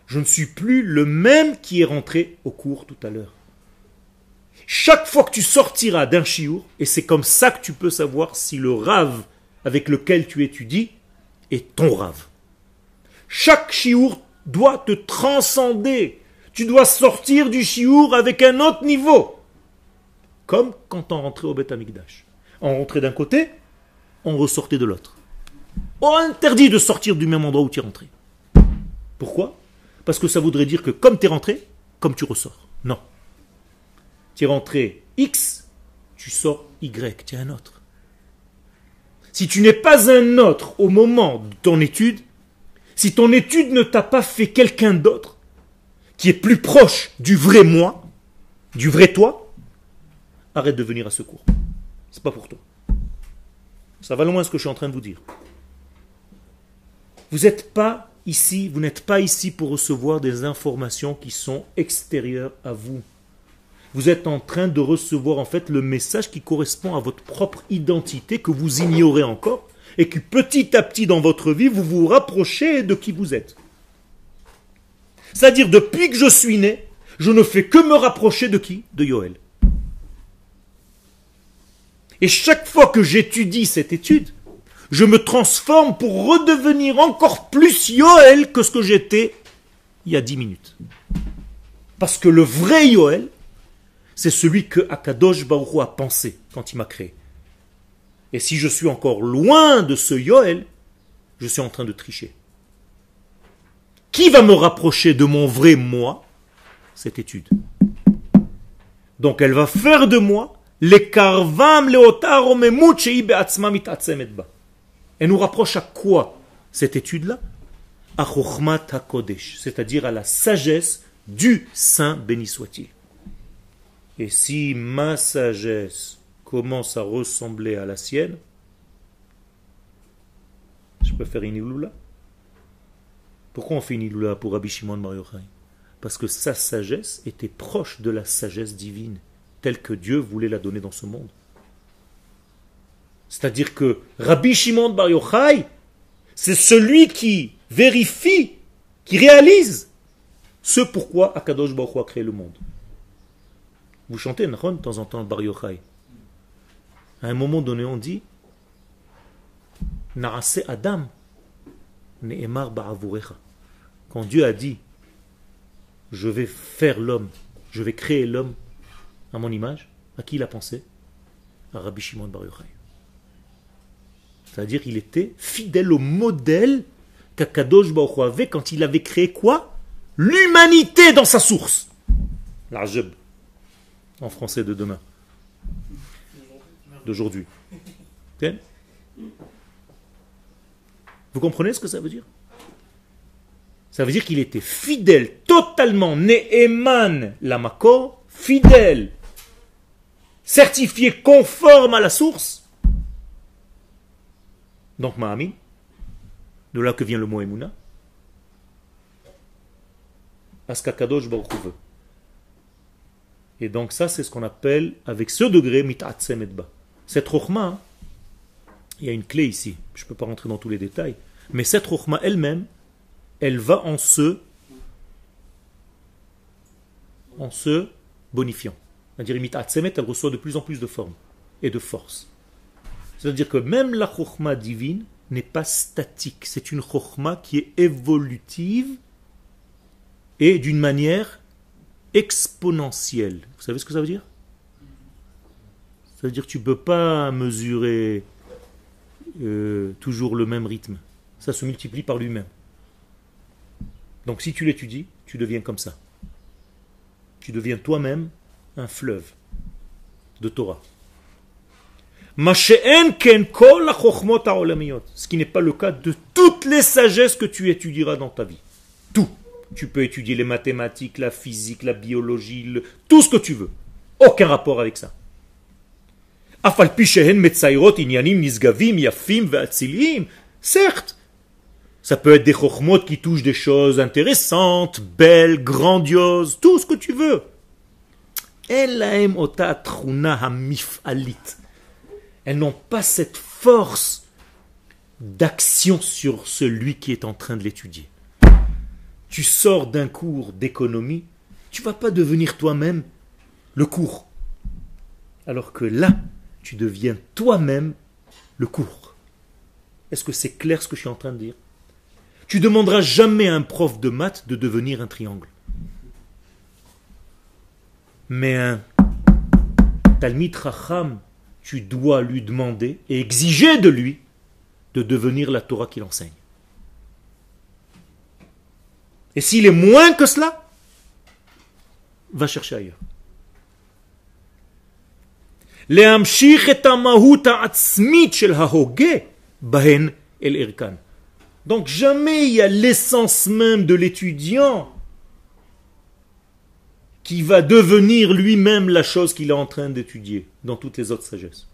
Je ne suis plus le même qui est rentré au cours tout à l'heure. Chaque fois que tu sortiras d'un chiour, et c'est comme ça que tu peux savoir si le rave avec lequel tu étudies est ton rave. Chaque chiour doit te transcender. Tu dois sortir du chiour avec un autre niveau. Comme quand on rentrait au Beth Amikdash. On rentrait d'un côté, on ressortait de l'autre. On interdit de sortir du même endroit où tu es rentré. Pourquoi? Parce que ça voudrait dire que comme tu es rentré, comme tu ressors. Non. Tu es rentré X, tu sors Y, tu es un autre. Si tu n'es pas un autre au moment de ton étude, si ton étude ne t'a pas fait quelqu'un d'autre, qui est plus proche du vrai moi, du vrai toi, arrête de venir à secours. C'est pas pour toi. Ça va loin ce que je suis en train de vous dire. Vous n'êtes pas ici, vous n'êtes pas ici pour recevoir des informations qui sont extérieures à vous. Vous êtes en train de recevoir en fait le message qui correspond à votre propre identité que vous ignorez encore et que petit à petit dans votre vie vous vous rapprochez de qui vous êtes. C'est-à-dire depuis que je suis né, je ne fais que me rapprocher de qui? De Yoel. Et chaque fois que j'étudie cette étude, je me transforme pour redevenir encore plus Yoel que ce que j'étais il y a dix minutes. Parce que le vrai Yoel, c'est celui que Akadosh Hu a pensé quand il m'a créé. Et si je suis encore loin de ce Yoel, je suis en train de tricher. Qui va me rapprocher de mon vrai moi? Cette étude. Donc elle va faire de moi Elle nous rapproche à quoi cette étude-là? À c'est-à-dire à la sagesse du Saint béni soit-il. Et si ma sagesse commence à ressembler à la sienne, je peux faire une iloula? Pourquoi on fait une iloula pour Rabbi Shimon Bar Parce que sa sagesse était proche de la sagesse divine, telle que Dieu voulait la donner dans ce monde. C'est-à-dire que Rabbi Shimon Bar Yochai, c'est celui qui vérifie, qui réalise ce pourquoi Akadosh Baruch Hu a créé le monde. Vous chantez Nahon de temps en temps Bar Yochai. À un moment donné, on dit Naase Adam Ne'emar. Quand Dieu a dit Je vais faire l'homme, je vais créer l'homme à mon image, à qui il a pensé? À Rabbi Shimon Bar. C'est-à-dire qu'il était fidèle au modèle qu'Akadosh Baruch avait quand il avait créé quoi? L'humanité dans sa source. L'Ajab en français de demain, d'aujourd'hui. Vous comprenez ce que ça veut dire? Ça veut dire qu'il était fidèle, totalement Ne'eman Lamako, fidèle, certifié conforme à la source. Donc Mahami, de là que vient le mot Emouna, Askakadosh Baruch. Et donc ça, c'est ce qu'on appelle, avec ce degré, mit'atzem et ba. Cette rochma, il y a une clé ici. Je ne peux pas rentrer dans tous les détails. Mais cette Chokhmah elle-même, elle va en en se bonifiant. C'est-à-dire, elle reçoit de plus en plus de forme et de force. C'est-à-dire que même la Chokhmah divine n'est pas statique. C'est une Chokhmah qui est évolutive et d'une manière exponentielle. Vous savez ce que ça veut dire? Ça veut dire que tu ne peux pas mesurer euh, toujours le même rythme. Ça se multiplie par lui-même. Donc si tu l'étudies, tu deviens comme ça. Tu deviens toi-même un fleuve de Torah. Ce qui n'est pas le cas de toutes les sagesses que tu étudieras dans ta vie. Tout. Tu peux étudier les mathématiques, la physique, la biologie, tout ce que tu veux. Aucun rapport avec ça. Certes, ça peut être des chokhmot qui touchent des choses intéressantes, belles, grandioses, tout ce que tu veux. Elles n'ont pas cette force d'action sur celui qui est en train de l'étudier. Tu sors d'un cours d'économie, tu vas pas devenir toi-même le cours. Alors que là, tu deviens toi-même le cours. Est-ce que c'est clair ce que je suis en train de dire? Tu demanderas jamais à un prof de maths de devenir un triangle. Mais un Talmid Racham, tu dois lui demander et exiger de lui de devenir la Torah qu'il enseigne. Et s'il est moins que cela, va chercher ailleurs. Donc jamais il y a l'essence même de l'étudiant qui va devenir lui-même la chose qu'il est en train d'étudier dans toutes les autres sagesses.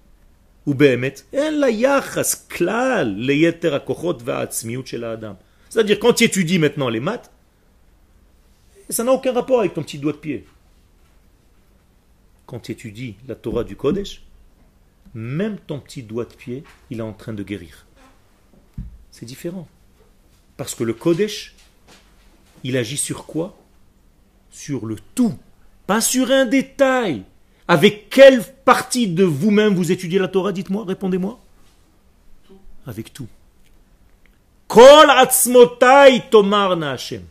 C'est-à-dire quand tu étudies maintenant les maths, ça n'a aucun rapport avec ton petit doigt de pied quand tu étudies la Torah du Kodesh, même ton petit doigt de pied, il est en train de guérir. C'est différent. Parce que le Kodesh, il agit sur quoi? Sur le tout, pas sur un détail. Avec quelle partie de vous-même vous étudiez la Torah Dites-moi, répondez-moi. Avec tout. Kol atzmotai tomar Hashem.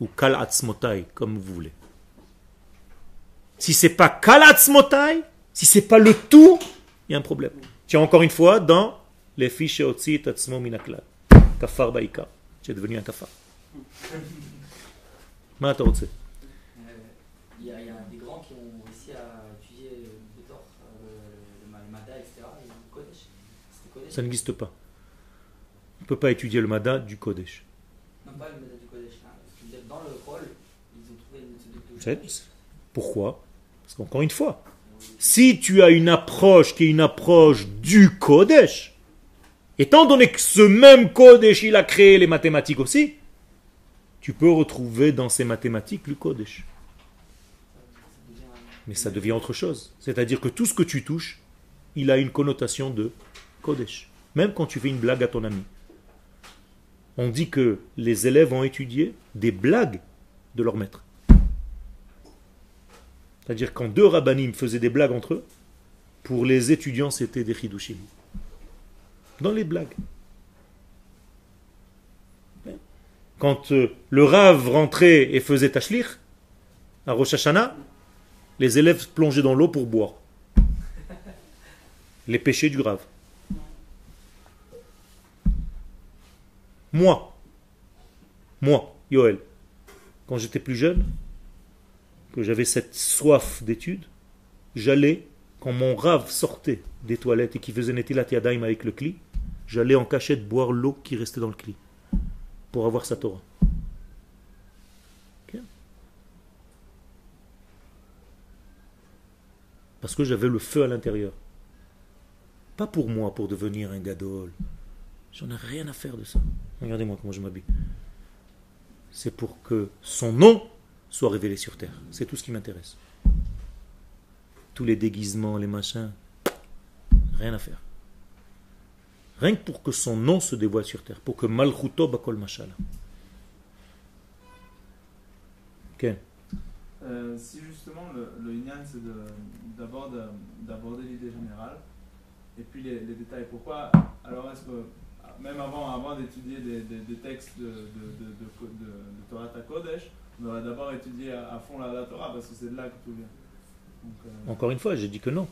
Ou kal atzmotai, comme vous voulez. Si c'est pas kalatzmotai, si c'est pas le tout, il y a un problème. Tiens, encore une fois, dans les fiches otzi tatsmo minaklal. Kafar. Tu es devenu un kafar. Euh, il y, a des grands qui ont réussi à étudier le euh, le Mada, etc. Et le Kodesh. Ça n'existe pas. On ne peut pas étudier le Mada du Kodesh. Non, pas le Mada du Kodesh. Hein. Dans le rôle, ils ont trouvé une méthode de Pourquoi? Parce qu'encore une fois, si tu as une approche qui est une approche du Kodesh, étant donné que ce même Kodesh, il a créé les mathématiques aussi, tu peux retrouver dans ces mathématiques le Kodesh. Mais ça devient autre chose. C'est-à-dire que tout ce que tu touches, il a une connotation de Kodesh. Même quand tu fais une blague à ton ami. On dit que les élèves ont étudié des blagues de leur maître. C'est-à-dire quand deux rabbinim faisaient des blagues entre eux, pour les étudiants c'était des chidushim. Dans les blagues. Quand euh, le Rav rentrait et faisait tashlich, à Rosh Hashanah, les élèves plongeaient dans l'eau pour boire. Les péchés du Rav. Moi, moi, Yoel, quand j'étais plus jeune, que j'avais cette soif d'études, j'allais, quand mon rave sortait des toilettes et qui faisait Netilat Yadayim avec le cli, j'allais en cachette boire l'eau qui restait dans le cli pour avoir sa Torah. Parce que j'avais le feu à l'intérieur. Pas pour moi, pour devenir un gadol. J'en ai rien à faire de ça. Regardez-moi comment je m'habille. C'est pour que son nom soit révélé sur terre. C'est tout ce qui m'intéresse. Tous les déguisements, les machins, rien à faire. Rien que pour que son nom se dévoile sur terre, pour que Malchuto Bakol. Ok. Euh, si justement le, le Inyan c'est d'abord de- d'aborder l'idée générale et puis les, les détails. Pourquoi alors est-ce que même avant, avant d'étudier des, des- des textes de, de, de, Torah Kodesh, on devrait d'abord étudier à, à fond la, la Torah parce que c'est de là que tout vient. Donc, euh, Encore une fois, j'ai dit que non.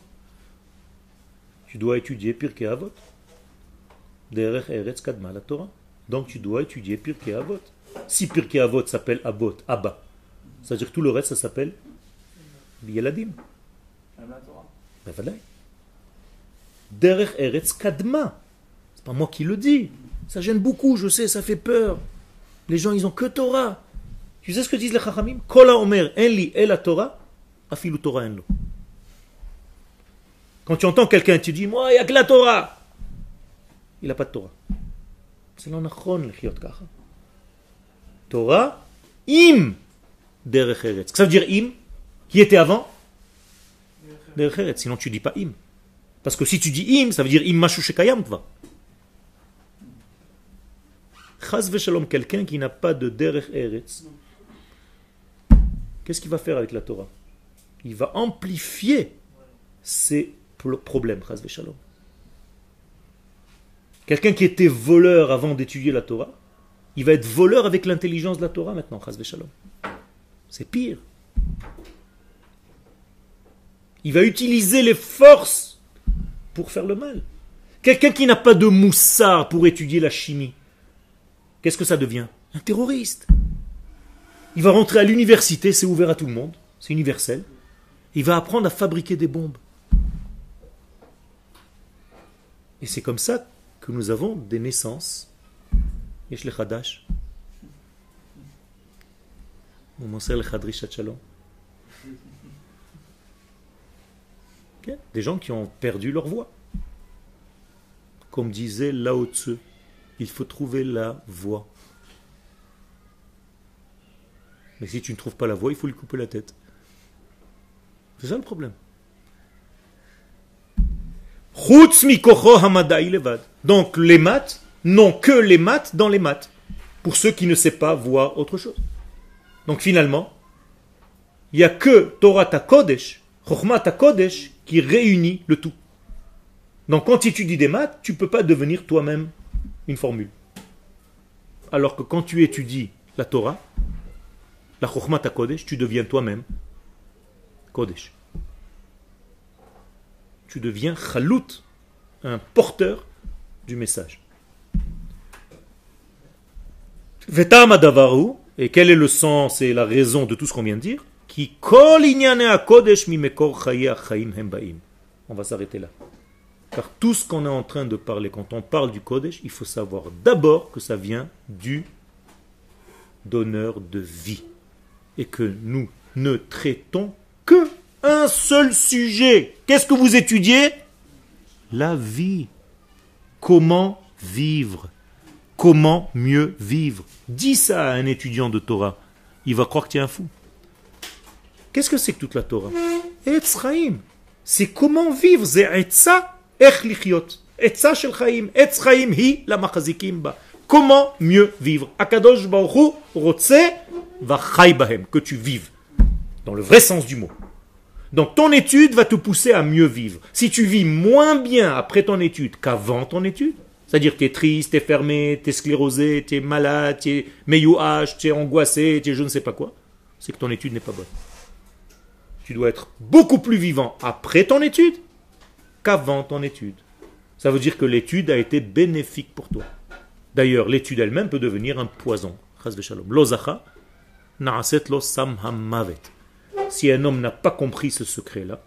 Tu dois étudier Pirkei Avot. Derech Eretz Kadma la Torah. Donc tu dois étudier Pirkei Avot. Si Pirkei Avot s'appelle Abot, Abba, c'est-à-dire que tout le reste, ça s'appelle Torah. Ben voilà. Derech Eretz Kadma. C'est pas moi qui le dis. Ça gêne beaucoup, je sais, ça fait peur. Les gens, ils ont que Torah. Tu sais ce que disent les Chachamim? Kola Omer, en li el la Torah, afilu Torah en lo. Quand tu entends quelqu'un, tu dis, moi, il n'y a que la Torah. Il n'a pas de Torah. C'est kacha. Torah, im, derech eretz. Ça veut dire im, qui était avant Derech eretz. Sinon, tu dis pas im. Parce que si tu dis im, ça veut dire im mashu shekayam tva. Chaz v'shalom, quelqu'un qui n'a pas de derech eretz, qu'est-ce qu'il va faire avec la Torah Il va amplifier ses pro- problèmes, chaz v'shalom. Quelqu'un qui était voleur avant d'étudier la Torah, il va être voleur avec l'intelligence de la Torah maintenant, chaz v'shalom. C'est pire. Il va utiliser les forces pour faire le mal. Quelqu'un qui n'a pas de moussard pour étudier la chimie, qu'est-ce que ça devient? Un terroriste. Il va rentrer à l'université, c'est ouvert à tout le monde, c'est universel. Il va apprendre à fabriquer des bombes. Et c'est comme ça que nous avons des naissances. Des gens qui ont perdu leur voix. Comme disait Lao Tzu, il faut trouver la voix. Mais si tu ne trouves pas la voix, il faut lui couper la tête. C'est ça le problème. Donc les maths n'ont que les maths dans les maths. Pour ceux qui ne savent pas voir autre chose. Donc finalement, il n'y a que Torah Kodesh, Chokhmah Kodesh qui réunit le tout. Donc quand tu étudies des maths, tu ne peux pas devenir toi-même une formule. Alors que quand tu étudies la Torah, la Chokhmah Kodesh, tu deviens toi-même Kodesh. Tu deviens Chalout, un porteur du message. Et quel est le sens et la raison de tout ce qu'on vient de dire? On va s'arrêter là. Car tout ce qu'on est en train de parler, quand on parle du Kodesh, il faut savoir d'abord que ça vient du donneur de vie. Et que nous ne traitons que un seul sujet. Qu'est-ce que vous étudiez? La vie. Comment vivre? Comment mieux vivre? Dis ça à un étudiant de Torah. Il va croire que tu es un fou. Qu'est-ce que c'est que toute la Torah? Etz Chaim. C'est comment vivre. Etza Ech lichiot. Etza shel Chaim. Hi. Comment mieux vivre? Akadosh Baruch chai bahem. Que tu vives. Dans le vrai sens du mot. Donc ton étude va te pousser à mieux vivre. Si tu vis moins bien après ton étude qu'avant ton étude, c'est-à-dire que tu es triste, tu es fermé, tu es sclérosé, tu es malade, tu es meyouach, tu es angoissé, tu es je ne sais pas quoi, c'est que ton étude n'est pas bonne. Tu dois être beaucoup plus vivant après ton étude qu'avant ton étude. Ça veut dire que l'étude a été bénéfique pour toi. D'ailleurs, l'étude elle-même peut devenir un poison. Na'aset lo sam hamavet. Si un homme n'a pas compris ce secret-là,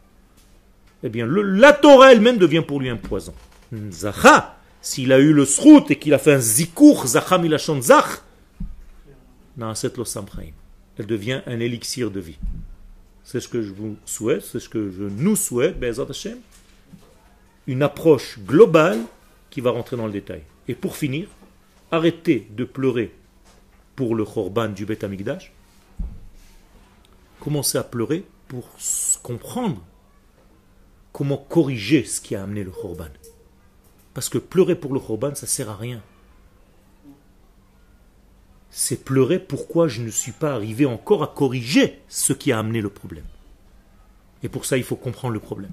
eh bien, la Torah elle-même devient pour lui un poison. Zacha, s'il a eu le srout et qu'il a fait un zikour, zacha milachon zach. Elle devient un élixir de vie. C'est ce que je vous souhaite, c'est ce que je nous souhaite. Une approche globale qui va rentrer dans le détail. Et pour finir, arrêtez de pleurer pour le Khorban du Beth Amikdash. Commencez à pleurer pour comprendre comment corriger ce qui a amené le Khorban. Parce que pleurer pour le Khorban, ça sert à rien. C'est pleurer pourquoi je ne suis pas arrivé encore à corriger ce qui a amené le problème. Et pour ça, il faut comprendre le problème.